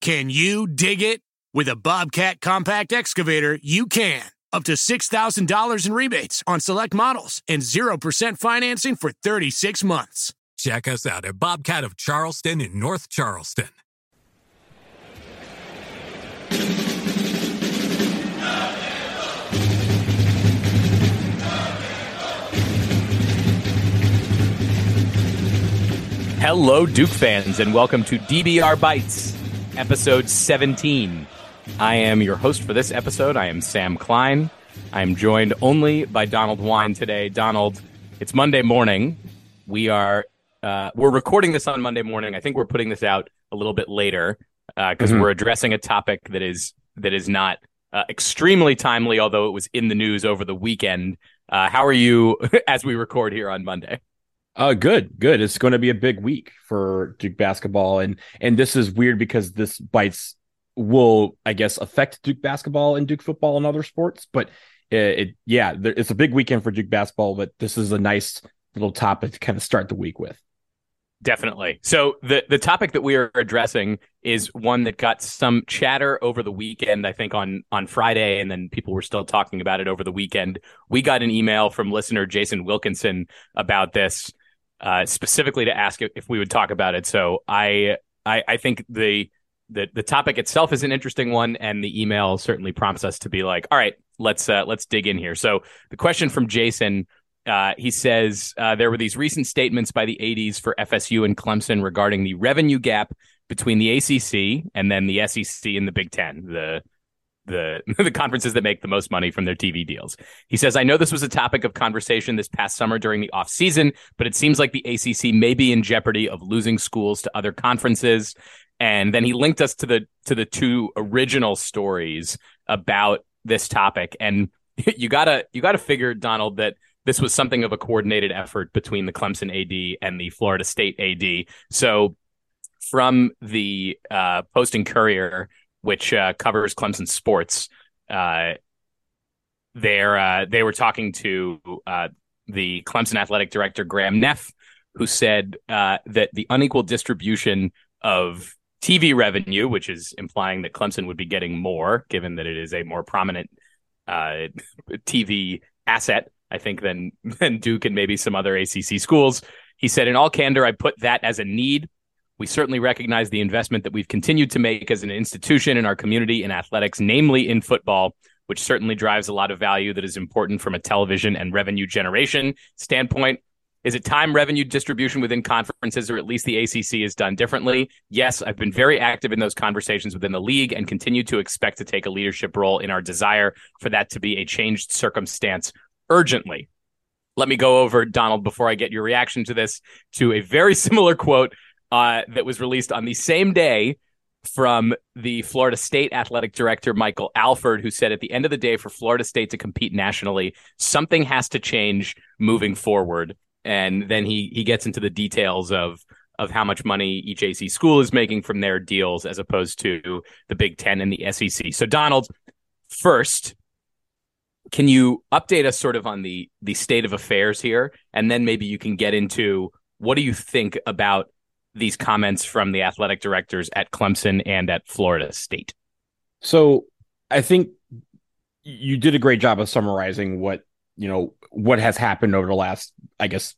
Can you dig it? With a Bobcat compact excavator, you can. Up to $6,000 in rebates on select models and 0% financing for 36 months. Check us out at Bobcat of Charleston in North Charleston. Hello, Duke fans, and welcome to DBR Bites, episode 17. I am your host for this episode. I am Sam Klein. I am joined only by Donald Wine today. Donald, it's Monday morning. We are uh, we're recording this on Monday morning. I think we're putting this out a little bit later because uh, mm-hmm. we're addressing a topic that is that is not uh, extremely timely, although it was in the news over the weekend. Uh, how are you as we record here on Monday? Uh, good, good. It's going to be a big week for Duke basketball, and and this is weird because this bites will, I guess, affect Duke basketball and Duke football and other sports. But it, it yeah, there, it's a big weekend for Duke basketball. But this is a nice little topic to kind of start the week with. Definitely. So the the topic that we are addressing is one that got some chatter over the weekend. I think on on Friday, and then people were still talking about it over the weekend. We got an email from listener Jason Wilkinson about this uh, specifically to ask if we would talk about it. So I, I, I think the, the the topic itself is an interesting one, and the email certainly prompts us to be like, all right, let's uh, let's dig in here. So the question from Jason. Uh, he says uh, there were these recent statements by the ADs for FSU and Clemson regarding the revenue gap between the ACC and then the SEC and the Big Ten, the the the conferences that make the most money from their TV deals. He says, "I know this was a topic of conversation this past summer during the off season, but it seems like the ACC may be in jeopardy of losing schools to other conferences." And then he linked us to the to the two original stories about this topic. And you gotta you gotta figure, Donald, that this was something of a coordinated effort between the Clemson AD and the Florida State AD. So from the uh, Post and Courier which uh, covers Clemson sports. Uh, there, uh, they were talking to uh, the Clemson athletic director Graham Neff, who said uh, that the unequal distribution of TV revenue, which is implying that Clemson would be getting more, given that it is a more prominent TV asset, I think, than than Duke and maybe some other ACC schools. He said, in all candor, I put that as a need we certainly recognize the investment that we've continued to make as an institution in our community in athletics, namely in football, which certainly drives a lot of value that is important from a television and revenue generation standpoint. Is it time revenue distribution within conferences, or at least the ACC is done differently? Yes, I've been very active in those conversations within the league and continue to expect to take a leadership role in our desire for that to be a changed circumstance urgently. Let me go over, Donald, before I get your reaction to this, to a very similar quote uh, that was released on the same day from the Florida State athletic director, Michael Alford, who said at the end of the day, for Florida State to compete nationally, something has to change moving forward. And then he he gets into the details of of how much money each AC school is making from their deals as opposed to the Big Ten and the SEC. So, Donald, first, can you update us sort of on the the state of affairs here, and then maybe you can get into what do you think about these comments from the athletic directors at Clemson and at Florida State? So I think you did a great job of summarizing what, you know, what has happened over the last, I guess,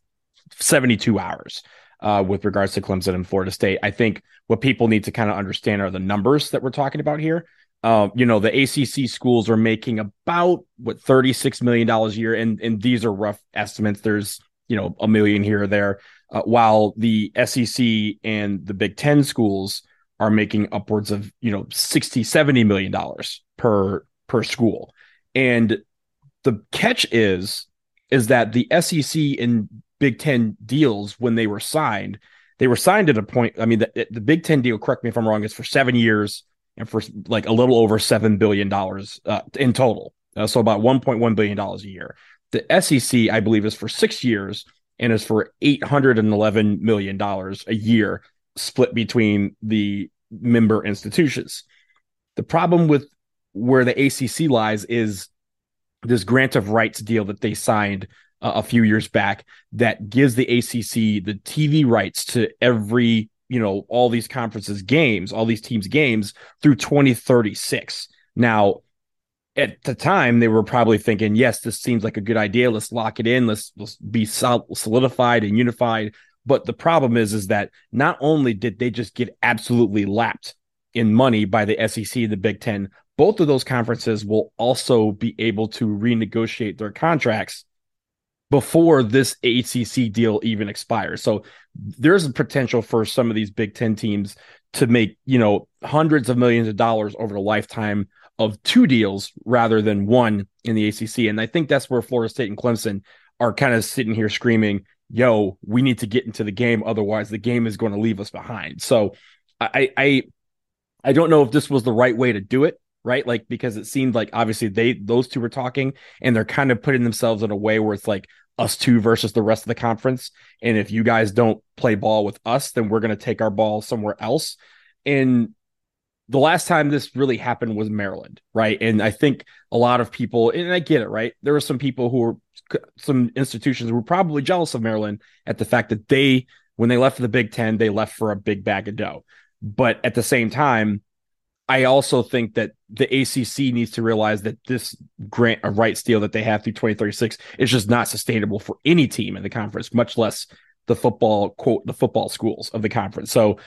72 hours uh, with regards to Clemson and Florida State. I think what people need to kind of understand are the numbers that we're talking about here. Uh, you know, the ACC schools are making about what $36 million a year. And, and these are rough estimates. There's, you know, a million here or there uh, while the SEC and the Big Ten schools are making upwards of you know 60 70 million dollars per per school. And the catch is is that the SEC and Big Ten deals when they were signed they were signed at a point I mean the, the Big Ten deal correct me if I'm wrong is for seven years and for like a little over seven billion dollars uh, in total. Uh, so about 1.1 billion dollars a year. The SEC I believe is for six years and is for $811 million a year split between the member institutions. The problem with where the ACC lies is this grant of rights deal that they signed uh, a few years back that gives the ACC the TV rights to every you know, all these conferences games, all these teams games through 2036. Now, at the time, they were probably thinking, yes, this seems like a good idea. Let's lock it in. Let's, let's be solidified and unified. But the problem is, is that not only did they just get absolutely lapped in money by the SEC and the Big Ten, both of those conferences will also be able to renegotiate their contracts before this ACC deal even expires. So there's a potential for some of these Big Ten teams to make, you know, hundreds of millions of dollars over the lifetime of two deals rather than one in the ACC. And I think that's where Florida State and Clemson are kind of sitting here screaming, yo, we need to get into the game. Otherwise, the game is going to leave us behind. So I, I, I don't know if this was the right way to do it right? Like because it seemed like obviously they those two were talking and they're kind of putting themselves in a way where it's like us two versus the rest of the conference. And if you guys don't play ball with us, then we're going to take our ball somewhere else. And the last time this really happened was Maryland, right? And I think a lot of people, and I get it, right? There were some people who were, some institutions were probably jealous of Maryland at the fact that they, when they left for the Big Ten, they left for a big bag of dough. But at the same time, I also think that the ACC needs to realize that this grant of rights deal that they have through 2036 is just not sustainable for any team in the conference, much less the football quote the football schools of the conference. So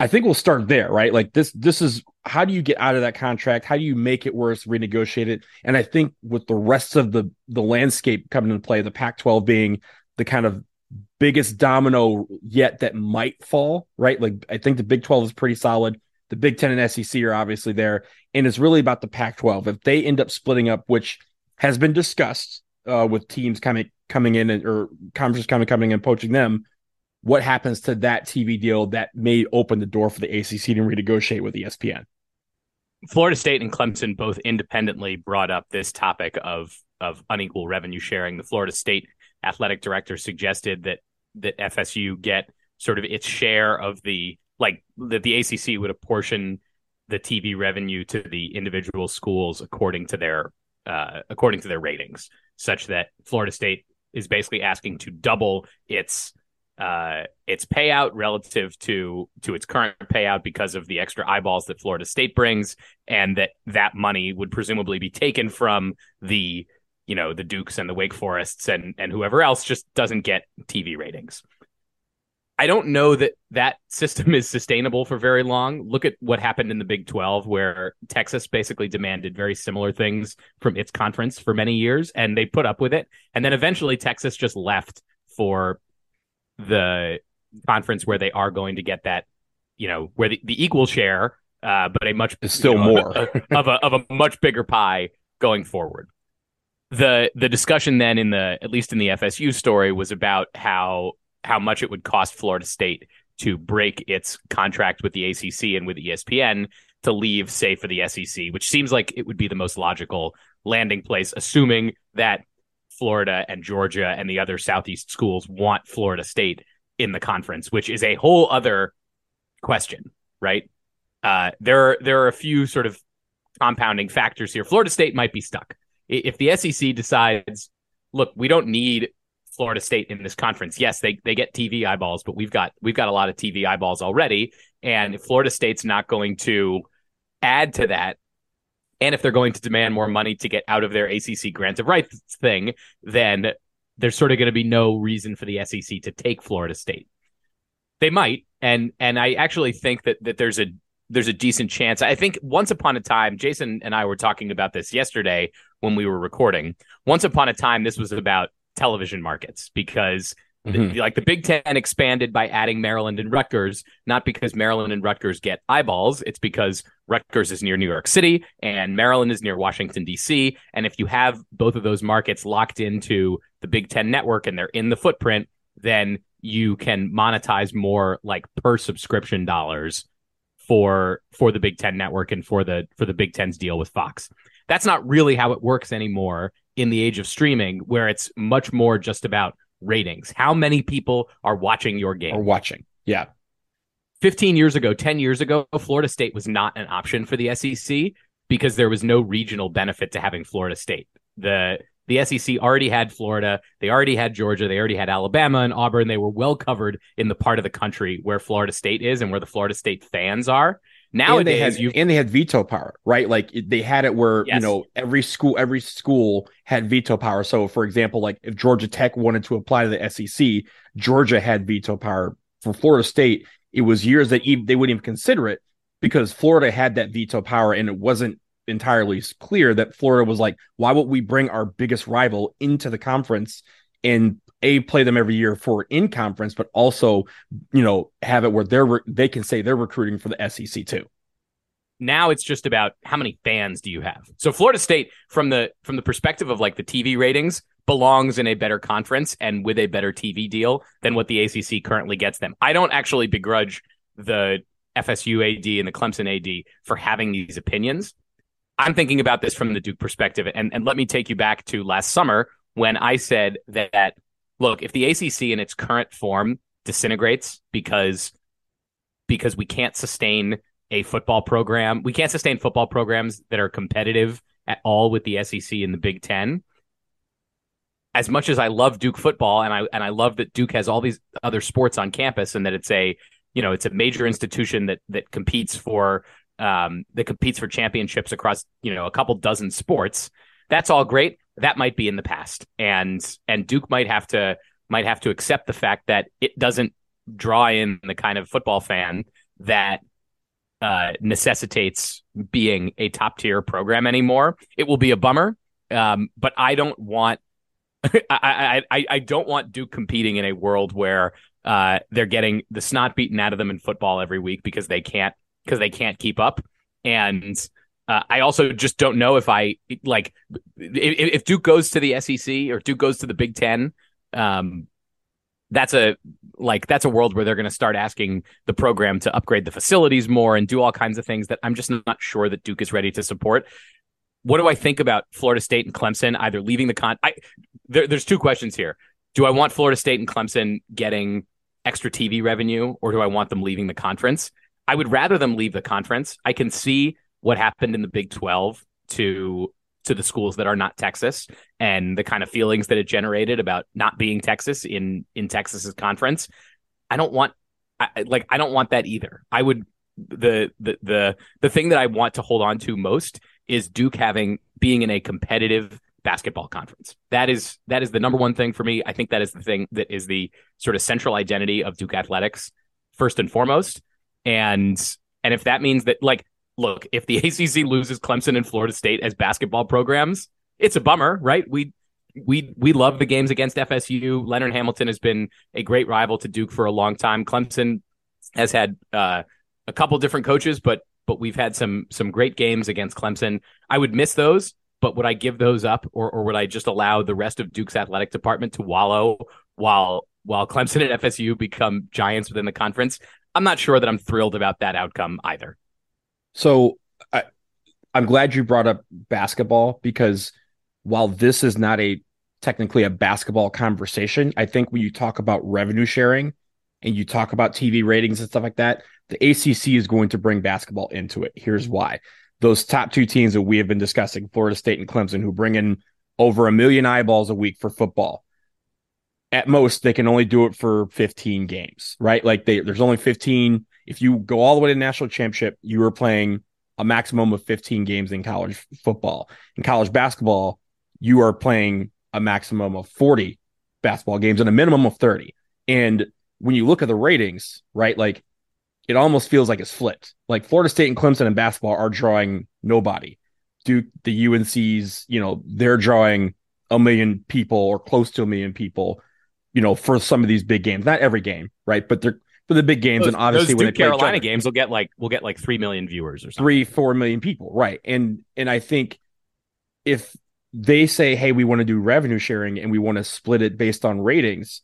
I think we'll start there, right? Like this this is how do you get out of that contract? How do you make it worse, renegotiate it? And I think with the rest of the the landscape coming into play, the Pac-12 being the kind of biggest domino yet that might fall, right? Like I think the Big 12 is pretty solid the Big Ten and SEC are obviously there, and it's really about the Pac-12. If they end up splitting up, which has been discussed uh, with teams coming coming in and, or conferences coming coming and poaching them, what happens to that TV deal that may open the door for the ACC to renegotiate with ESPN? Florida State and Clemson both independently brought up this topic of of unequal revenue sharing. The Florida State athletic director suggested that that FSU get sort of its share of the like that the ACC would apportion the TV revenue to the individual schools according to their uh, according to their ratings, such that Florida State is basically asking to double its uh, its payout relative to to its current payout because of the extra eyeballs that Florida State brings, and that that money would presumably be taken from the you know the Dukes and the Wake Forests and and whoever else just doesn't get TV ratings. I don't know that that system is sustainable for very long. Look at what happened in the Big 12, where Texas basically demanded very similar things from its conference for many years, and they put up with it. And then eventually Texas just left for the conference where they are going to get that, you know, where the, the equal share, uh, but a much it's still you know, more of a, of a of a much bigger pie going forward. The the discussion then in the at least in the FSU story was about how how much it would cost Florida State to break its contract with the ACC and with ESPN to leave, say, for the SEC, which seems like it would be the most logical landing place, assuming that Florida and Georgia and the other Southeast schools want Florida State in the conference, which is a whole other question, right? Uh, there are there are a few sort of compounding factors here. Florida State might be stuck if the SEC decides, look, we don't need Florida State in this conference. Yes, they they get TV eyeballs, but we've got we've got a lot of TV eyeballs already. And if Florida State's not going to add to that, and if they're going to demand more money to get out of their ACC grant of rights thing, then there's sort of going to be no reason for the SEC to take Florida State. They might, and and I actually think that that there's a there's a decent chance. I think once upon a time, Jason and I were talking about this yesterday when we were recording. Once upon a time, this was about television markets because mm-hmm. the, like the Big Ten expanded by adding Maryland and Rutgers, not because Maryland and Rutgers get eyeballs. It's because Rutgers is near New York City and Maryland is near Washington, D.C. And if you have both of those markets locked into the Big Ten network and they're in the footprint, then you can monetize more like per subscription dollars for for the Big Ten network and for the for the Big Ten's deal with Fox. That's not really how it works anymore in the age of streaming where it's much more just about ratings. How many people are watching your game? Are watching. Yeah. 15 years ago, 10 years ago, Florida State was not an option for the SEC because there was no regional benefit to having Florida State. The The SEC already had Florida, they already had Georgia, they already had Alabama and Auburn. They were well covered in the part of the country where Florida State is and where the Florida State fans are. Nowadays, and they had, and they had veto power, right? Like they had it where yes. you know every school, every school had veto power. So, for example, like if Georgia Tech wanted to apply to the SEC, Georgia had veto power. For Florida State, it was years that they wouldn't even consider it because Florida had that veto power, and it wasn't entirely clear that Florida was like, why would we bring our biggest rival into the conference and a play them every year for in conference, but also you know have it where they're they can say they're recruiting for the SEC too. Now it's just about how many fans do you have. So Florida State, from the from the perspective of like the TV ratings, belongs in a better conference and with a better TV deal than what the ACC currently gets them. I don't actually begrudge the FSU AD and the Clemson AD for having these opinions. I'm thinking about this from the Duke perspective, and, and let me take you back to last summer when I said that look, if the ACC in its current form disintegrates because because we can't sustain a football program, we can't sustain football programs that are competitive at all with the SEC and the Big 10. As much as I love Duke football and I and I love that Duke has all these other sports on campus and that it's a, you know, it's a major institution that that competes for um that competes for championships across, you know, a couple dozen sports. That's all great that might be in the past, and and Duke might have to might have to accept the fact that it doesn't draw in the kind of football fan that uh, necessitates being a top tier program anymore. It will be a bummer, um, but I don't want I, I I don't want Duke competing in a world where uh, they're getting the snot beaten out of them in football every week because they can't because they can't keep up and uh, I also just don't know if I like if, if, Duke goes to the SEC or Duke goes to the Big Ten. Um, that's a like that's a world where they're going to start asking the program to upgrade the facilities more and do all kinds of things that I'm just not sure that Duke is ready to support. What do I think about Florida State and Clemson either leaving the con? I, there, there's two questions here. Do I want Florida State and Clemson getting extra TV revenue, or do I want them leaving the conference? I would rather them leave the conference. I can see what happened in the Big 12 to to the schools that are not Texas and the kind of feelings that it generated about not being Texas in in Texas's conference. I don't want I, like I don't want that either. I would the the the the thing that I want to hold on to most is Duke having being in a competitive basketball conference. That is that is the number one thing for me. I think that is the thing that is the sort of central identity of Duke athletics first and foremost. And and if that means that like look, if the ACC loses Clemson and Florida State as basketball programs, it's a bummer, right? We we we love the games against FSU. Leonard Hamilton has been a great rival to Duke for a long time. Clemson has had uh, a couple different coaches, but but we've had some some great games against Clemson. I would miss those, but would I give those up, or or would I just allow the rest of Duke's athletic department to wallow while while Clemson and FSU become giants within the conference? I'm not sure that I'm thrilled about that outcome either. So I, I'm glad you brought up basketball because while this is not a technically a basketball conversation, I think when you talk about revenue sharing and you talk about TV ratings and stuff like that, the ACC is going to bring basketball into it. Here's mm-hmm. why. Those top two teams that we have been discussing, Florida State and Clemson, who bring in over a million eyeballs a week for football. At most, they can only do it for 15 games, right? Like they, there's only 15 if you go all the way to the national championship, you are playing a maximum of 15 games in college football. In college basketball, you are playing a maximum of 40 basketball games and a minimum of 30. And when you look at the ratings, right, like it almost feels like it's flipped. Like Florida State and Clemson in basketball are drawing nobody. Duke, the UNC's, you know, they're drawing a million people or close to a million people, you know, for some of these big games. Not every game, right? But they're for the big games, those, and obviously when Duke Carolina games will get like we'll get like three million viewers or something. three four million people, right? And and I think if they say, hey, we want to do revenue sharing and we want to split it based on ratings,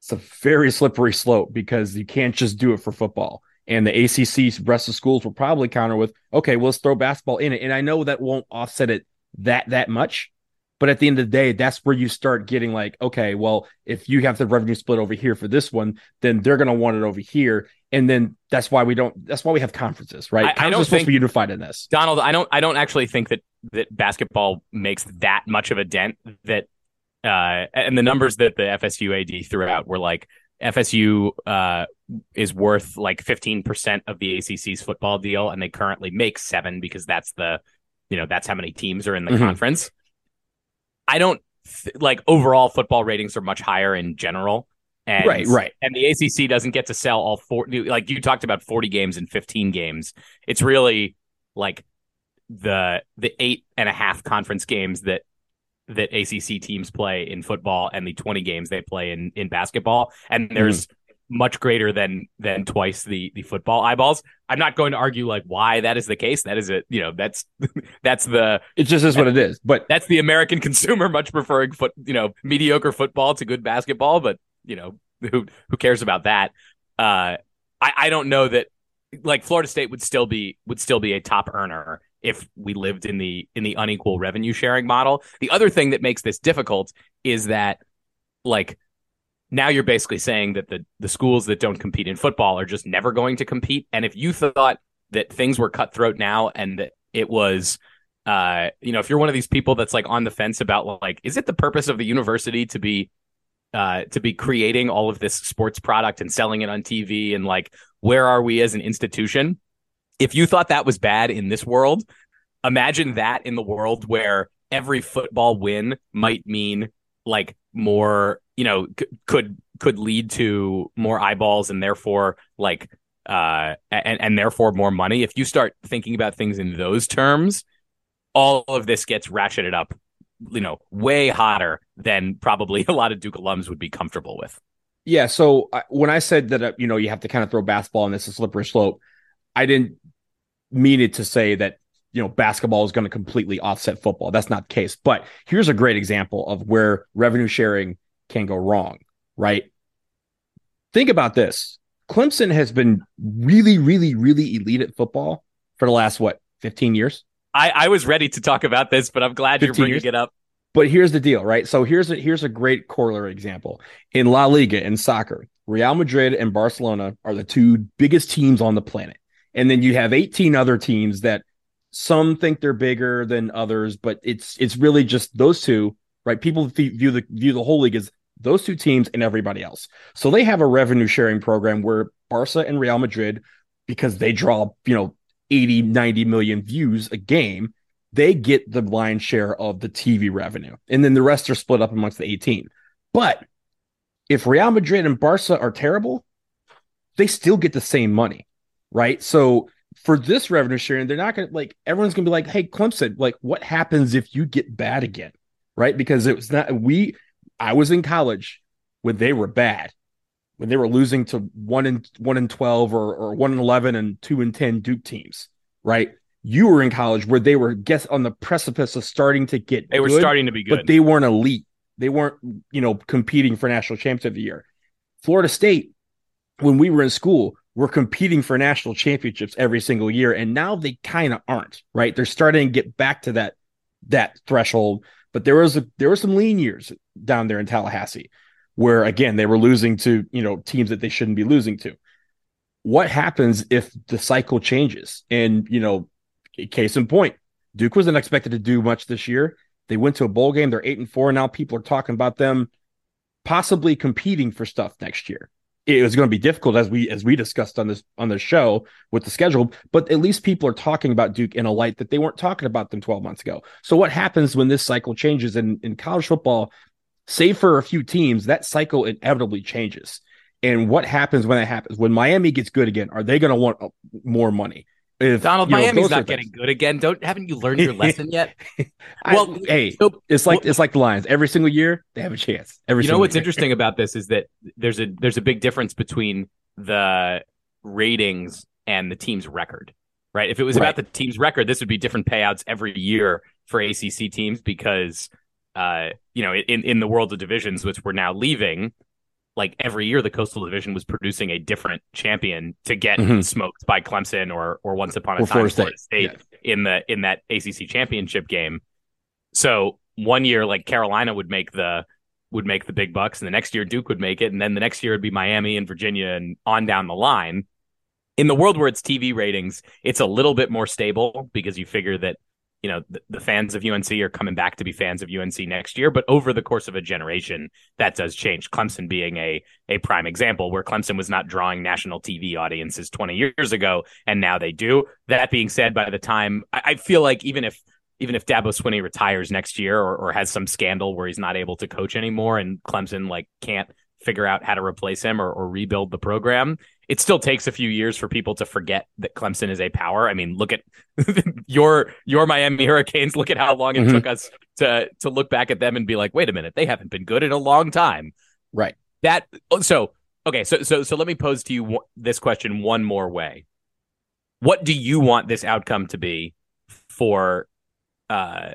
it's a very slippery slope because you can't just do it for football. And the ACC rest of schools will probably counter with, okay, well, let's throw basketball in it. And I know that won't offset it that that much, but at the end of the day, that's where you start getting like, okay, well, if you have the revenue split over here for this one, then they're going to want it over here. And then that's why we don't, that's why we have conferences, right? I, I don't supposed think, to be unified in this. Donald, I don't, I don't actually think that that basketball makes that much of a dent that uh, and the numbers that the FSU AD threw out were like FSU uh, is worth like 15% of the ACC's football deal, and they currently make seven because that's the, you know, that's how many teams are in the mm-hmm. conference. I don't th- like overall football ratings are much higher in general. And, right, right. And the ACC doesn't get to sell all four, like you talked about 40 games and 15 games. It's really like the the eight and a half conference games that that ACC teams play in football and the 20 games they play in in basketball and mm-hmm. there's mm. Much greater than than twice the the football eyeballs. I'm not going to argue like why that is the case. That is it you know that's that's the it just is what it is but that's the american consumer much preferring foot you know mediocre football to good basketball but you know who who cares about that? Uh i i don't know that like florida state would still be would still be a top earner if we lived in the in the unequal revenue sharing model. The other thing that makes this difficult is that like now you're basically saying that the the schools that don't compete in football are just never going to compete. And if you thought that things were cutthroat now and that it was uh you know if you're one of these people that's like on the fence about like is it the purpose of the university to be uh to be creating all of this sports product and selling it on TV and like where are we as an institution? If you thought that was bad in this world, imagine that in the world where every football win might mean like more, you know, c- could could lead to more eyeballs and therefore like uh and and therefore more money. If you start thinking about things in those terms, all of this gets ratcheted up, you know, way hotter than probably a lot of Duke alums would be comfortable with. Yeah. So when I said that, uh, you know, you have to kind of throw basketball and is a slippery slope, I didn't mean it to say that you know basketball is going to completely offset football. That's not the case. But here's a great example of where revenue sharing can go wrong, right? Think about this. Clemson has been really, really, really elite at football for the last what, 15 years? I, I was ready to talk about this, but I'm glad you're bringing years. it up. But here's the deal, right? So here's a here's a great corollary example. In La Liga in soccer, Real Madrid and Barcelona are the two biggest teams on the planet. And then you have 18 other teams that some think they're bigger than others, but it's it's really just those two, right? People view the view the whole league as those two teams and everybody else. So they have a revenue sharing program where Barca and Real Madrid, because they draw, you know, 80, 90 million views a game, they get the lion's share of the TV revenue. And then the rest are split up amongst the 18. But if Real Madrid and Barca are terrible, they still get the same money right? So for this revenue sharing, they're not going to like everyone's going to be like, "Hey, Clemson, like, what happens if you get bad again?" Right? Because it was not we. I was in college when they were bad, when they were losing to one and one and twelve or or one and eleven and two and ten Duke teams, right? You were in college where they were guess on the precipice of starting to get. They were good, starting to be good, but they weren't elite. They weren't, you know, competing for national championship of the year. Florida State, when we were in school, were competing for national championships every single year and now they kind of aren't right they're starting to get back to that that threshold but there was a there were some lean years down there in Tallahassee where again they were losing to you know teams that they shouldn't be losing to. What happens if the cycle changes? And you know case in point Duke wasn't expected to do much this year. They went to a bowl game. They're 8 and 4 now. People are talking about them possibly competing for stuff next year it was going to be difficult as we as we discussed on this on the show with the schedule but at least people are talking about duke in a light that they weren't talking about them 12 months ago. So what happens when this cycle changes in in college football? Save for a few teams that cycle inevitably changes. And what happens when that happens? When miami gets good again are they going to want uh, more money if, Donald, know, Miami's not getting things. good again. Don't haven't you learned your lesson yet? well, I, hey, so, it's like well, it's like the Lions. Every single year they have a chance. Every you know what's year. interesting about this is that there's a there's a big difference between the ratings and the team's record. Right? If it was right. about the team's record, this would be different payouts every year for ACC teams because uh, you know, in in the world of divisions, which we're now leaving, like every year the coastal division was producing a different champion to get mm-hmm. smoked by Clemson or or once upon a or time Florida State, State yeah. in the in that ACC championship game. So one year like Carolina would make the would make the big bucks and the next year Duke would make it and then the next year it'd be Miami and Virginia and on down the line. In the world where it's TV ratings, it's a little bit more stable because you figure that you know the, the, fans of UNC are coming back to be fans of UNC next year. But over the course of a generation, that does change. Clemson being a a prime example, where Clemson was not drawing national TV audiences 20 years ago, and now they do. That being said, by the time I, I feel like even if even if Dabo Swinney retires next year or, or has some scandal where he's not able to coach anymore, and Clemson like can't figure out how to replace him or, or rebuild the program, it still takes a few years for people to forget that Clemson is a power. I mean, look at your your Miami Hurricanes. Look at how long it mm-hmm. took us to to look back at them and be like, wait a minute, they haven't been good in a long time. Right. That so okay. So so so let me pose to you this question one more way. What do you want this outcome to be for, uh,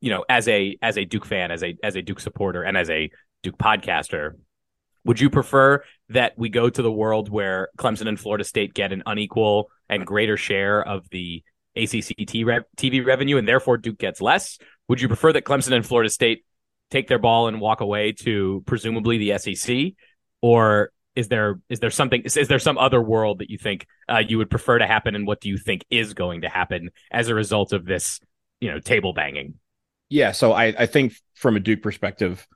you know, as a as a Duke fan, as a as a Duke supporter, and as a Duke podcaster? Would you prefer that we go to the world where Clemson and Florida State get an unequal and greater share of the ACC TV revenue and therefore Duke gets less? Would you prefer that Clemson and Florida State take their ball and walk away to presumably the SEC? Or is there is there something is, is there some other world that you think uh, you would prefer to happen and what do you think is going to happen as a result of this you know table banging yeah so i i think from a duke perspective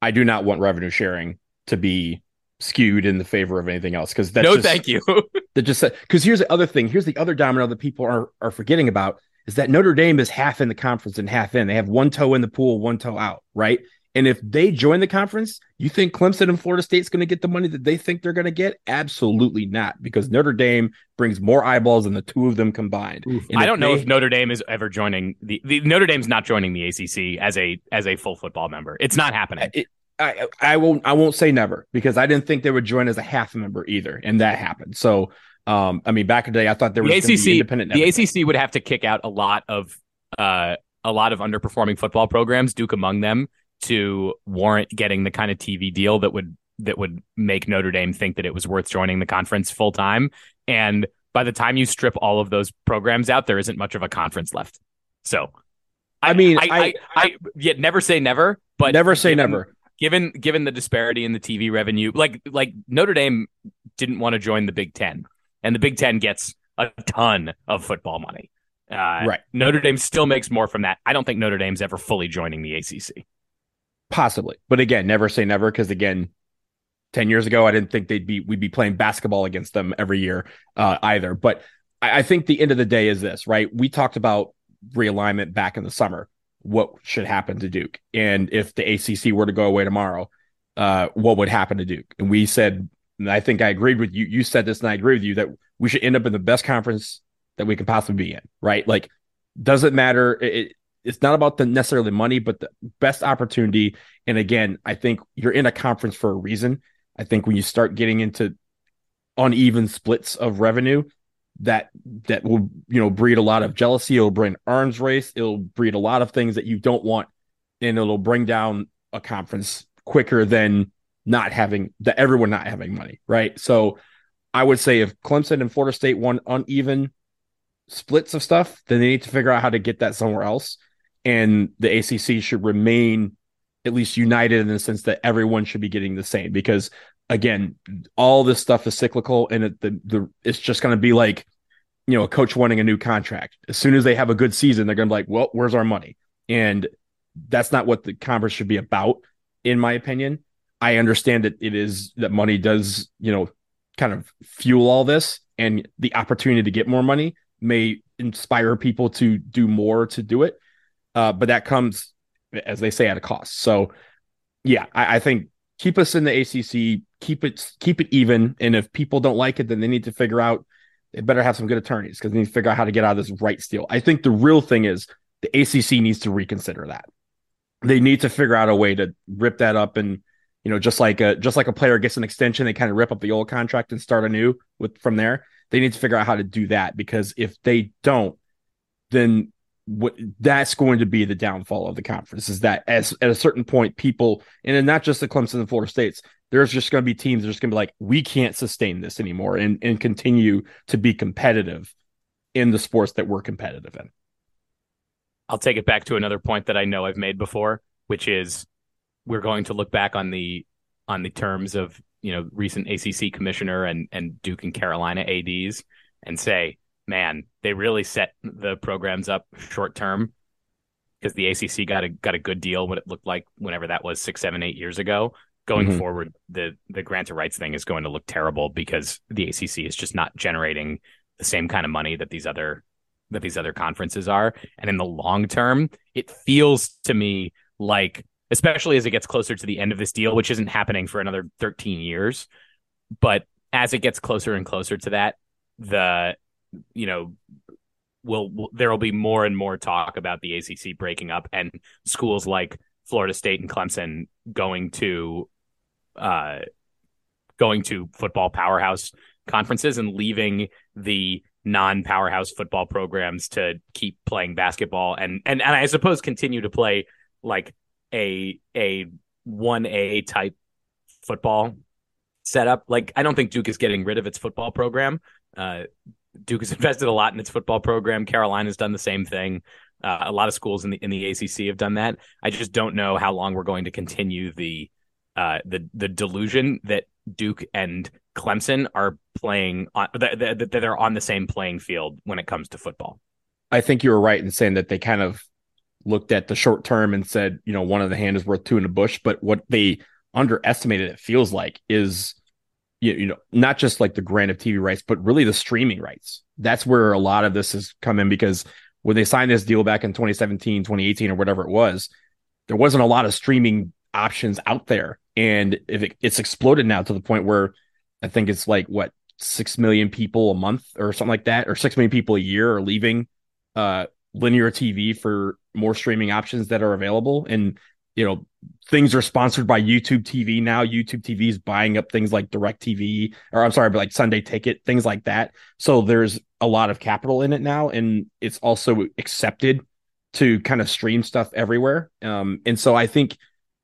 i do not want revenue sharing to be skewed in the favor of anything else because that's no just, thank you. that just because here's the other thing here's the other domino that people are are forgetting about is that Notre Dame is half in the conference and half in. They have one toe in the pool one toe out right? And if they join the conference you think Clemson and Florida State's going to get the money that they think they're going to get? Absolutely not because Notre Dame brings more eyeballs than the two of them combined. I don't they, know if Notre Dame is ever joining the, the Notre Dame's not joining the ACC as a as a full football member. It's not happening. It, I, I won't I won't say never because I didn't think they would join as a half member either, and that happened. So, um, I mean, back in the day, I thought there was the ACC. Independent the ACC would have to kick out a lot of uh a lot of underperforming football programs, Duke among them, to warrant getting the kind of TV deal that would that would make Notre Dame think that it was worth joining the conference full time. And by the time you strip all of those programs out, there isn't much of a conference left. So, I, I mean, I, I, I, I, yet never say never, but never say given, never given given the disparity in the TV revenue, like like Notre Dame didn't want to join the Big Ten, and the Big Ten gets a ton of football money. Uh, right. Notre Dame still makes more from that. I don't think Notre Dame's ever fully joining the ACC. Possibly, but again, never say never because again, ten years ago, I didn't think they'd be we'd be playing basketball against them every year uh, either. But I, I think the end of the day is this, right? We talked about realignment back in the summer what should happen to Duke. And if the ACC were to go away tomorrow, uh, what would happen to Duke? And we said, and I think I agreed with you. You said this, and I agree with you that we should end up in the best conference that we can possibly be in, right? Like, doesn't matter. It, it's not about the necessarily money, but the best opportunity. And again, I think you're in a conference for a reason. I think when you start getting into uneven splits of revenue, that that will you know breed a lot of jealousy. It'll bring arms race. It'll breed a lot of things that you don't want and it'll bring down a conference quicker than not having that everyone not having money right? So i would say if clemson and florida state won uneven splits of stuff then they need to figure out how to get that somewhere else. And the acc should remain at least united in the sense that everyone should be getting the same because again, all this stuff is cyclical, and it, the the it's just going to be like, you know, a coach wanting a new contract. As soon as they have a good season, they're going to be like, well, where's our money? And that's not what the conference should be about, in my opinion. I understand that it is that money does, you know, kind of fuel all this, and the opportunity to get more money may inspire people to do more to do it. Uh, but that comes, as they say, at a cost. So, yeah, I, I think keep us in the ACC, keep it keep it even, and if people don't like it, then they need to figure out they better have some good attorneys because they need to figure out how to get out of this rights deal. I think the real thing is the ACC needs to reconsider that. They need to figure out a way to rip that up and you know just like a just like a player gets an extension, they kind of rip up the old contract and start anew with from there. They need to figure out how to do that because if they don't, then what that's going to be the downfall of the conference is that as at a certain point people and not just the Clemson and Florida States there's just going to be teams that are just going to be like we can't sustain this anymore and and continue to be competitive in the sports that we're competitive in. I'll take it back to another point that I know I've made before which is we're going to look back on the on the terms of you know recent ACC commissioner and and Duke and Carolina ADs and say man, they really set the programs up short term because the ACC got a got a good deal. What it looked like whenever that was six, seven, eight years ago. Going mm-hmm. forward, the the grant of rights thing is going to look terrible because the ACC is just not generating the same kind of money that these other that these other conferences are. And in the long term, it feels to me like, especially as it gets closer to the end of this deal, which isn't happening for another 13 years, but as it gets closer and closer to that, the you know will, will there will be more and more talk about the ACC breaking up and schools like Florida State and Clemson going to uh going to football powerhouse conferences and leaving the non-powerhouse football programs to keep playing basketball and and and I suppose continue to play like a a 1A type football setup. Like I don't think Duke is getting rid of its football program. Uh, Duke has invested a lot in its football program. Carolina's done the same thing. Uh, a lot of schools in the in the ACC have done that. I just don't know how long we're going to continue the uh, the the delusion that Duke and Clemson are playing on that, that they're on the same playing field when it comes to football. I think you were right in saying that they kind of looked at the short term and said, you know, one of the hand is worth two in the bush. But what they underestimated, it feels like, is you, you know not just like the grant of TV rights, but really the streaming rights. That's where a lot of this has come in because when they signed this deal back in 2017, 2018, or whatever it was, there wasn't a lot of streaming options out there. And if it, it's exploded now to the point where I think it's like what six million people a month or something like that, or six million people a year are leaving uh, linear TV for more streaming options that are available. And you know, things are sponsored by YouTube TV now. YouTube TV is buying up things like DirecTV, or I'm sorry, but like Sunday Ticket, things like that. So there's a lot of capital in it now, and it's also accepted to kind of stream stuff everywhere. Um, and so I think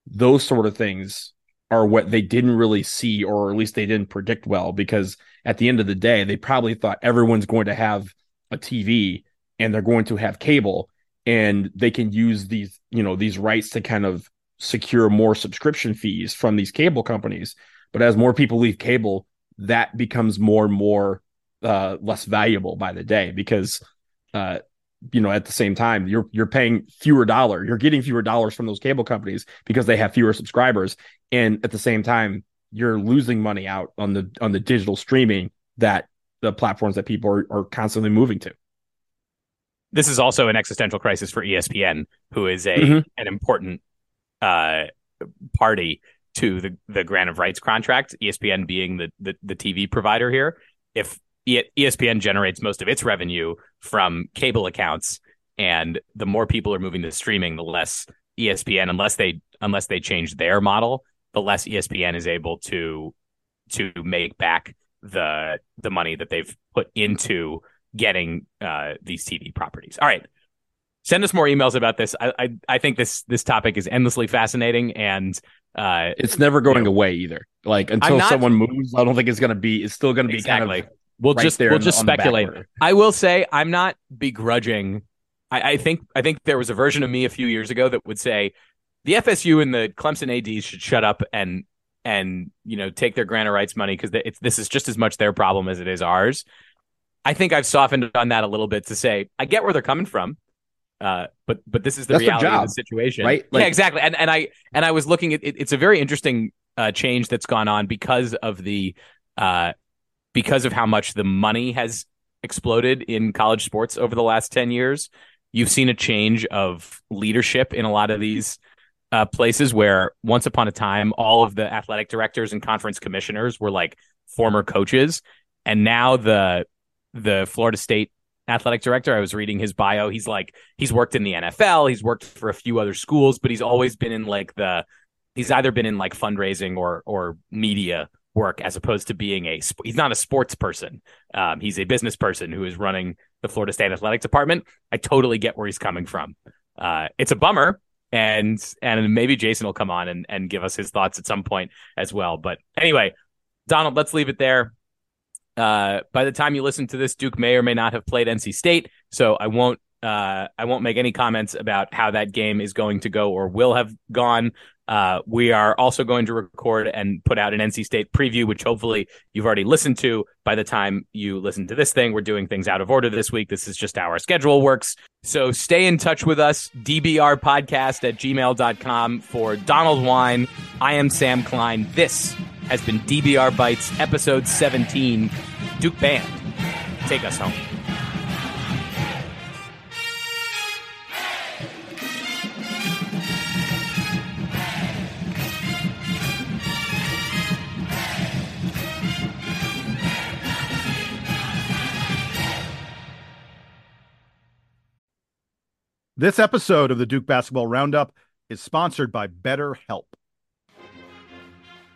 those sort of things are what they didn't really see, or at least they didn't predict well, because at the end of the day, they probably thought everyone's going to have a TV and they're going to have cable and they can use these, you know, these rights to kind of secure more subscription fees from these cable companies. But as more people leave cable, that becomes more and more uh, less valuable by the day because uh, you know at the same time you're you're paying fewer dollar you're getting fewer dollars from those cable companies because they have fewer subscribers and at the same time you're losing money out on the on the digital streaming that the platforms that people are, are constantly moving to this is also an existential crisis for espn who is a mm-hmm. an important uh party to the the grant of rights contract espn being the the, the tv provider here if ESPN generates most of its revenue from cable accounts, and the more people are moving to streaming, the less ESPN, unless they unless they change their model, the less ESPN is able to to make back the the money that they've put into getting uh, these TV properties. All right, send us more emails about this. I, I, I think this this topic is endlessly fascinating, and uh, it's never going you know, away either. Like until not, someone moves, I don't think it's going to be. It's still going to be exactly. kind of like We'll right just we'll just the, speculate. I will say I'm not begrudging. I, I, think I think there was a version of me a few years ago that would say the FSU and the Clemson ADs should shut up and and you know take their grant of rights money because this is just as much their problem as it is ours. I think I've softened on that a little bit to say I get where they're coming from, uh, but but this is the reality job, of the situation, right? Like, yeah, exactly. And and I and I was looking at it, it's a very interesting uh, change that's gone on because of the uh, because of how much the money has exploded in college sports over the last 10 years, you've seen a change of leadership in a lot of these uh, places where once upon a time, all of the athletic directors and conference commissioners were like former coaches. And now the the Florida State athletic director, I was reading his bio. He's like, he's worked in the NFL, he's worked for a few other schools, but he's always been in like the he's either been in like fundraising or or media work as opposed to being a he's not a sports person. Um, he's a business person who is running the florida state athletic department. I totally get where he's coming from. Uh, it's a bummer and and maybe jason will come on and, and give us his thoughts at some point as well. But anyway donald let's leave it there uh, by the time you listen to this duke may or may not have played nc state so i won't uh, I won't make any comments about how that game is going to go or will have gone Uh, we are also going to record and put out an NC State preview, which hopefully you've already listened to by the time you listen to this thing. We're doing things out of order this week. This is just how our schedule works. So stay in touch with us, DBR podcast at gmail.com for Donald Wine. I am Sam Klein. This has been DBR Bites, episode 17. Duke Band, take us home. This episode of the Duke Basketball Roundup is sponsored by BetterHelp.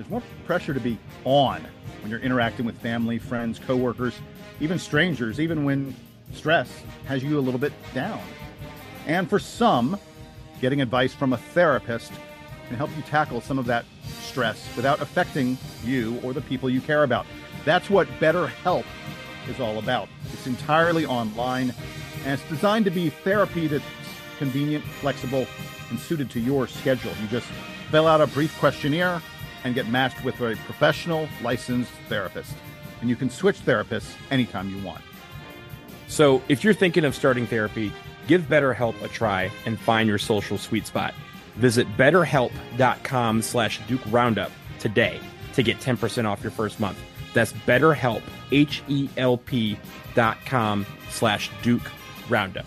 there's more pressure to be on when you're interacting with family, friends, coworkers, even strangers, even when stress has you a little bit down. And for some, getting advice from a therapist can help you tackle some of that stress without affecting you or the people you care about. That's what BetterHelp is all about. It's entirely online and it's designed to be therapy that's convenient, flexible, and suited to your schedule. You just fill out a brief questionnaire and get matched with a professional licensed therapist. And you can switch therapists anytime you want. So if you're thinking of starting therapy, give BetterHelp a try and find your social sweet spot. Visit betterhelp.com slash Duke Roundup today to get 10% off your first month. That's betterhelp, H-E-L-P dot com slash Duke Roundup.